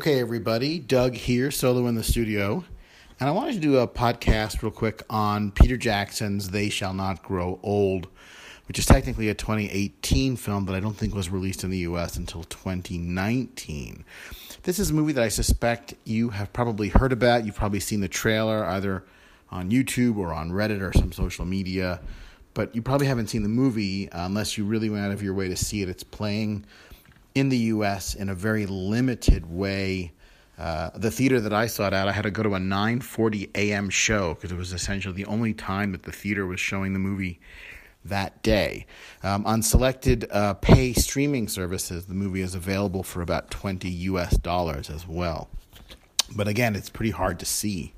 Okay, everybody, Doug here, solo in the studio. And I wanted to do a podcast real quick on Peter Jackson's They Shall Not Grow Old, which is technically a 2018 film, but I don't think was released in the US until 2019. This is a movie that I suspect you have probably heard about. You've probably seen the trailer either on YouTube or on Reddit or some social media, but you probably haven't seen the movie unless you really went out of your way to see it. It's playing in the U.S. in a very limited way. Uh, the theater that I saw it at, I had to go to a 9:40 a.m. show because it was essentially the only time that the theater was showing the movie that day. Um, on selected uh, pay streaming services, the movie is available for about 20 U.S. dollars as well. But again, it's pretty hard to see.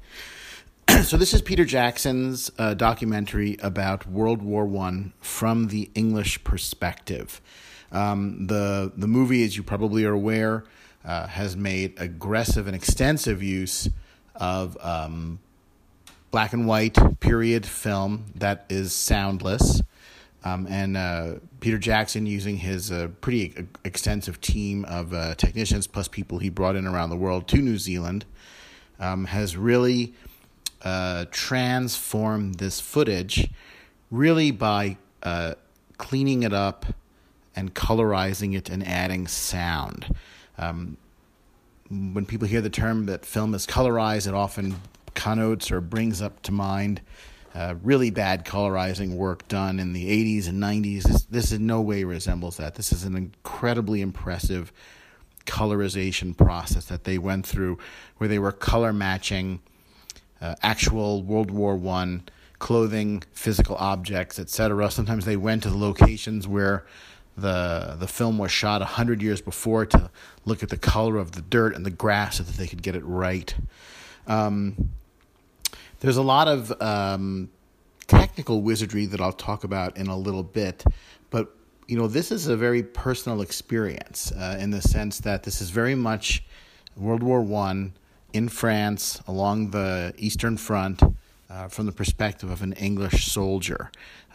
so this is Peter Jackson's uh, documentary about World War One from the English perspective. Um, the the movie, as you probably are aware, uh, has made aggressive and extensive use of um, black and white period film that is soundless. Um, and uh, Peter Jackson, using his uh, pretty extensive team of uh, technicians plus people he brought in around the world to New Zealand, um, has really uh, transformed this footage really by uh, cleaning it up and colorizing it and adding sound. Um, when people hear the term that film is colorized, it often connotes or brings up to mind uh, really bad colorizing work done in the 80s and 90s. This, this in no way resembles that. This is an incredibly impressive colorization process that they went through where they were color matching uh, actual World War One clothing, physical objects, etc. Sometimes they went to the locations where the the film was shot a hundred years before to look at the color of the dirt and the grass so that they could get it right. Um, there's a lot of um, technical wizardry that I'll talk about in a little bit, but you know this is a very personal experience uh, in the sense that this is very much World War One in France along the Eastern Front uh, from the perspective of an English soldier,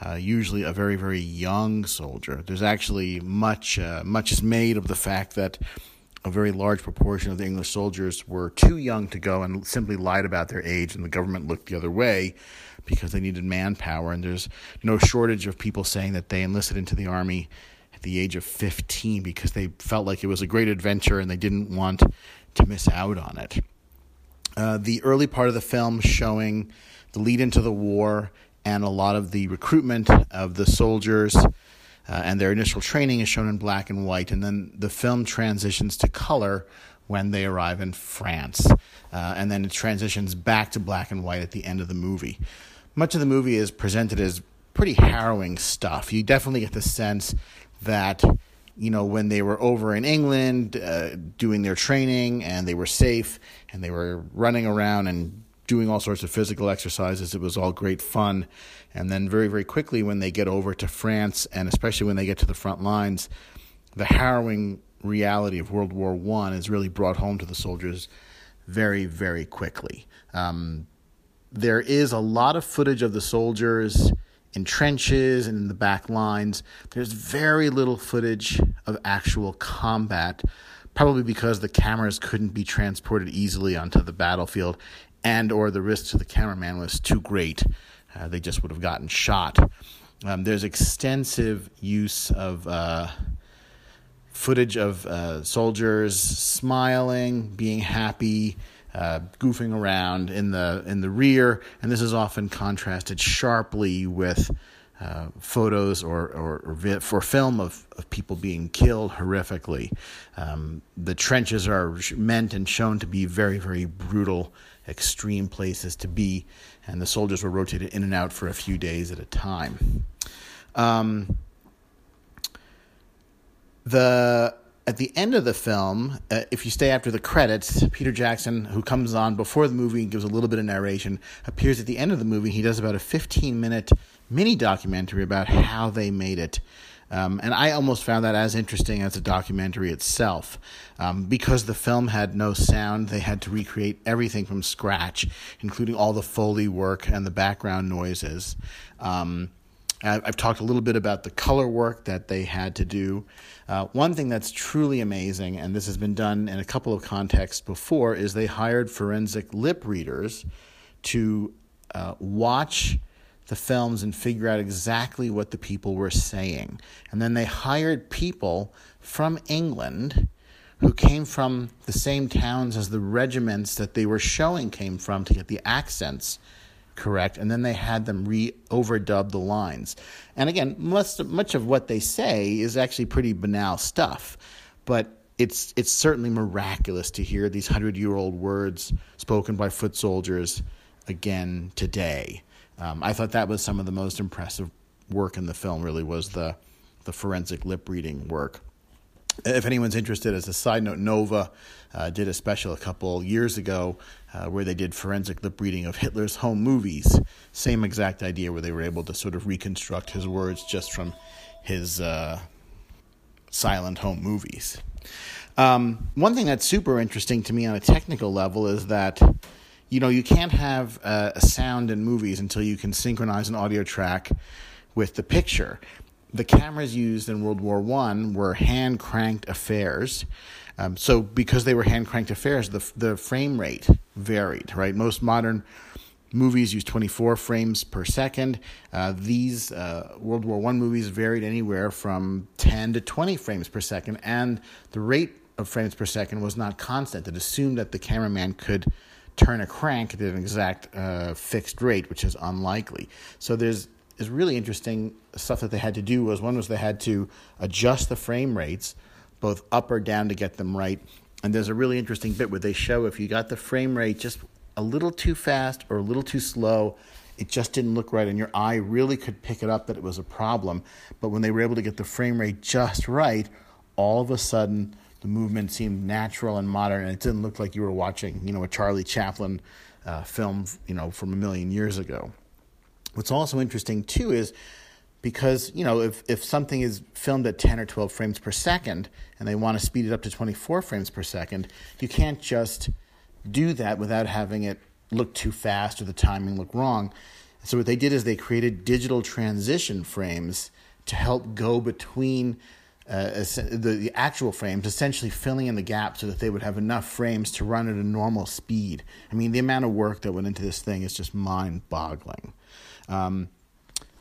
uh, usually a very, very young soldier. There's actually much, uh, much is made of the fact that a very large proportion of the English soldiers were too young to go and simply lied about their age, and the government looked the other way because they needed manpower. And there's no shortage of people saying that they enlisted into the army at the age of 15 because they felt like it was a great adventure and they didn't want to miss out on it. Uh, the early part of the film showing the lead into the war and a lot of the recruitment of the soldiers uh, and their initial training is shown in black and white, and then the film transitions to color when they arrive in France, uh, and then it transitions back to black and white at the end of the movie. Much of the movie is presented as pretty harrowing stuff. You definitely get the sense that you know, when they were over in England uh, doing their training and they were safe and they were running around and doing all sorts of physical exercises. It was all great fun. And then, very, very quickly, when they get over to France, and especially when they get to the front lines, the harrowing reality of World War One is really brought home to the soldiers very, very quickly. Um, there is a lot of footage of the soldiers in trenches and in the back lines. There's very little footage of actual combat, probably because the cameras couldn't be transported easily onto the battlefield and or the risk to the cameraman was too great. Uh, they just would have gotten shot. Um, there's extensive use of uh, footage of uh, soldiers smiling, being happy, uh, goofing around in the in the rear, and this is often contrasted sharply with uh, photos or, or, or for film of, of people being killed horrifically. Um, the trenches are meant and shown to be very, very brutal, extreme places to be, and the soldiers were rotated in and out for a few days at a time. Um, the at the end of the film, uh, if you stay after the credits, Peter Jackson, who comes on before the movie and gives a little bit of narration, appears at the end of the movie. He does about a 15 minute mini documentary about how they made it. Um, and I almost found that as interesting as the documentary itself. Um, because the film had no sound, they had to recreate everything from scratch, including all the Foley work and the background noises. Um, I've talked a little bit about the color work that they had to do. Uh, one thing that's truly amazing, and this has been done in a couple of contexts before, is they hired forensic lip readers to uh, watch the films and figure out exactly what the people were saying. And then they hired people from England who came from the same towns as the regiments that they were showing came from to get the accents correct, and then they had them re overdub the lines. And again, much much of what they say is actually pretty banal stuff, but it's it's certainly miraculous to hear these hundred year old words spoken by foot soldiers again today. Um, I thought that was some of the most impressive work in the film. Really was the the forensic lip reading work if anyone's interested, as a side note, Nova uh, did a special a couple years ago uh, where they did forensic lip reading of Hitler's home movies. Same exact idea, where they were able to sort of reconstruct his words just from his uh, silent home movies. Um, one thing that's super interesting to me on a technical level is that you know you can't have a sound in movies until you can synchronize an audio track with the picture the cameras used in World War One were hand cranked affairs. Um, so because they were hand cranked affairs, the the frame rate varied. Right, most modern movies use 24 frames per second. Uh, these uh, World War One movies varied anywhere from 10 to 20 frames per second, and the rate of frames per second was not constant. It assumed that the cameraman could turn a crank at an exact uh, fixed rate, which is unlikely. So there's is really interesting stuff that they had to do was one was they had to adjust the frame rates both up or down to get them right. And there's a really interesting bit where they show if you got the frame rate just a little too fast or a little too slow, it just didn't look right, and your eye really could pick it up that it was a problem. But when they were able to get the frame rate just right, all of a sudden the movement seemed natural and modern, and it didn't look like you were watching, you know, a Charlie Chaplin uh, film, you know, from a million years ago. What's also interesting too is because you know if, if something is filmed at 10 or 12 frames per second and they want to speed it up to 24 frames per second you can't just do that without having it look too fast or the timing look wrong so what they did is they created digital transition frames to help go between uh, the, the actual frames, essentially filling in the gap so that they would have enough frames to run at a normal speed. I mean, the amount of work that went into this thing is just mind boggling. Um,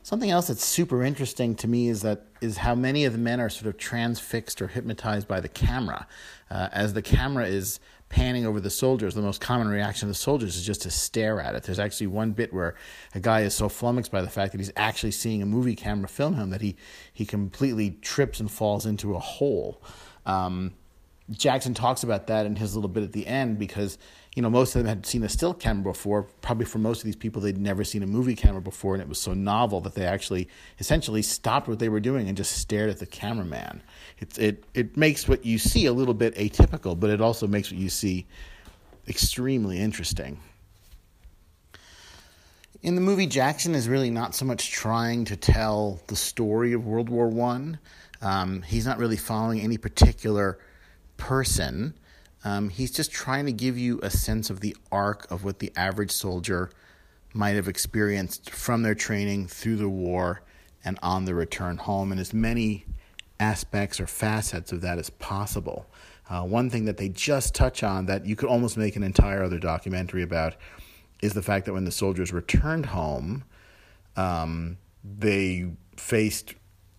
something else that's super interesting to me is that is how many of the men are sort of transfixed or hypnotized by the camera. Uh, as the camera is panning over the soldiers, the most common reaction of the soldiers is just to stare at it. There's actually one bit where a guy is so flummoxed by the fact that he's actually seeing a movie camera film him that he, he completely trips and falls into a hole. Um, Jackson talks about that in his little bit at the end because you know, most of them had seen a still camera before. Probably for most of these people, they'd never seen a movie camera before, and it was so novel that they actually essentially stopped what they were doing and just stared at the cameraman. It it it makes what you see a little bit atypical, but it also makes what you see extremely interesting. In the movie, Jackson is really not so much trying to tell the story of World War One. Um, he's not really following any particular person. Um, he's just trying to give you a sense of the arc of what the average soldier might have experienced from their training through the war and on the return home, and as many aspects or facets of that as possible. Uh, one thing that they just touch on that you could almost make an entire other documentary about is the fact that when the soldiers returned home, um, they faced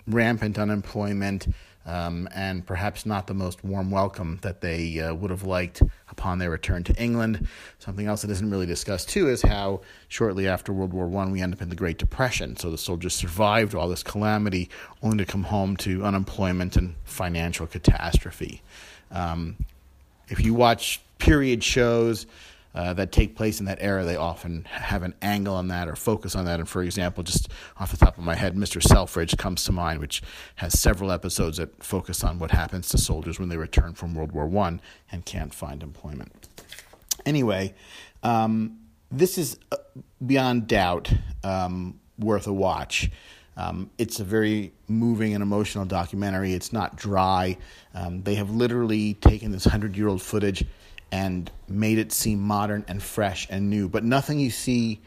rampant unemployment um, and perhaps not the most warm welcome that they uh, would have liked upon their return to England. Something else that isn't really discussed too is how shortly after World War One we end up in the Great Depression. So the soldiers survived all this calamity, only to come home to unemployment and financial catastrophe. Um, if you watch period shows, uh, that take place in that era, they often have an angle on that or focus on that. And for example, just off the top of my head, Mr. Selfridge comes to mind, which has several episodes that focus on what happens to soldiers when they return from World War One and can't find employment. Anyway, um, this is uh, beyond doubt um, worth a watch. Um, it's a very moving and emotional documentary. It's not dry. Um, they have literally taken this hundred year old footage and made it seem modern and fresh and new. But nothing you see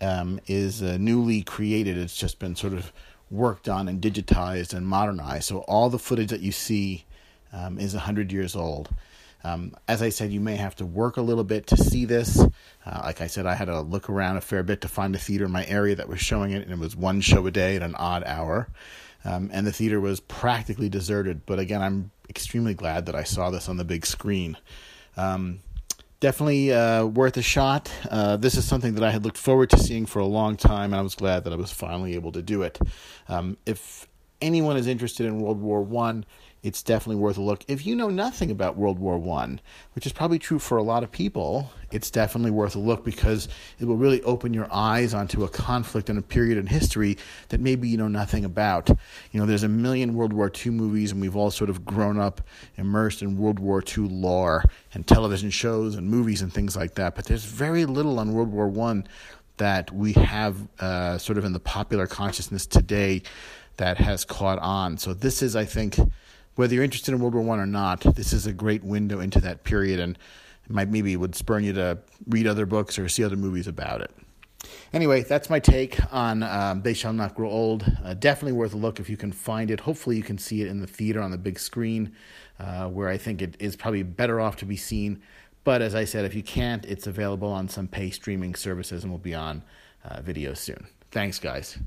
um, is uh, newly created. It's just been sort of worked on and digitized and modernized. So all the footage that you see um, is 100 years old. Um, as I said, you may have to work a little bit to see this. Uh, like I said, I had to look around a fair bit to find a theater in my area that was showing it, and it was one show a day at an odd hour. Um, and the theater was practically deserted. But again, I'm extremely glad that I saw this on the big screen. Um, definitely uh, worth a shot. Uh, this is something that I had looked forward to seeing for a long time, and I was glad that I was finally able to do it. Um, if anyone is interested in World War One, it's definitely worth a look. If you know nothing about World War One, which is probably true for a lot of people, it's definitely worth a look because it will really open your eyes onto a conflict and a period in history that maybe you know nothing about. You know, there's a million World War II movies, and we've all sort of grown up immersed in World War II lore and television shows and movies and things like that. But there's very little on World War One that we have uh, sort of in the popular consciousness today that has caught on. So this is, I think whether you're interested in World War One or not, this is a great window into that period, and might maybe would spur you to read other books or see other movies about it. Anyway, that's my take on um, They Shall Not Grow Old. Uh, definitely worth a look if you can find it. Hopefully, you can see it in the theater on the big screen, uh, where I think it is probably better off to be seen. But as I said, if you can't, it's available on some pay streaming services and will be on uh, video soon. Thanks, guys.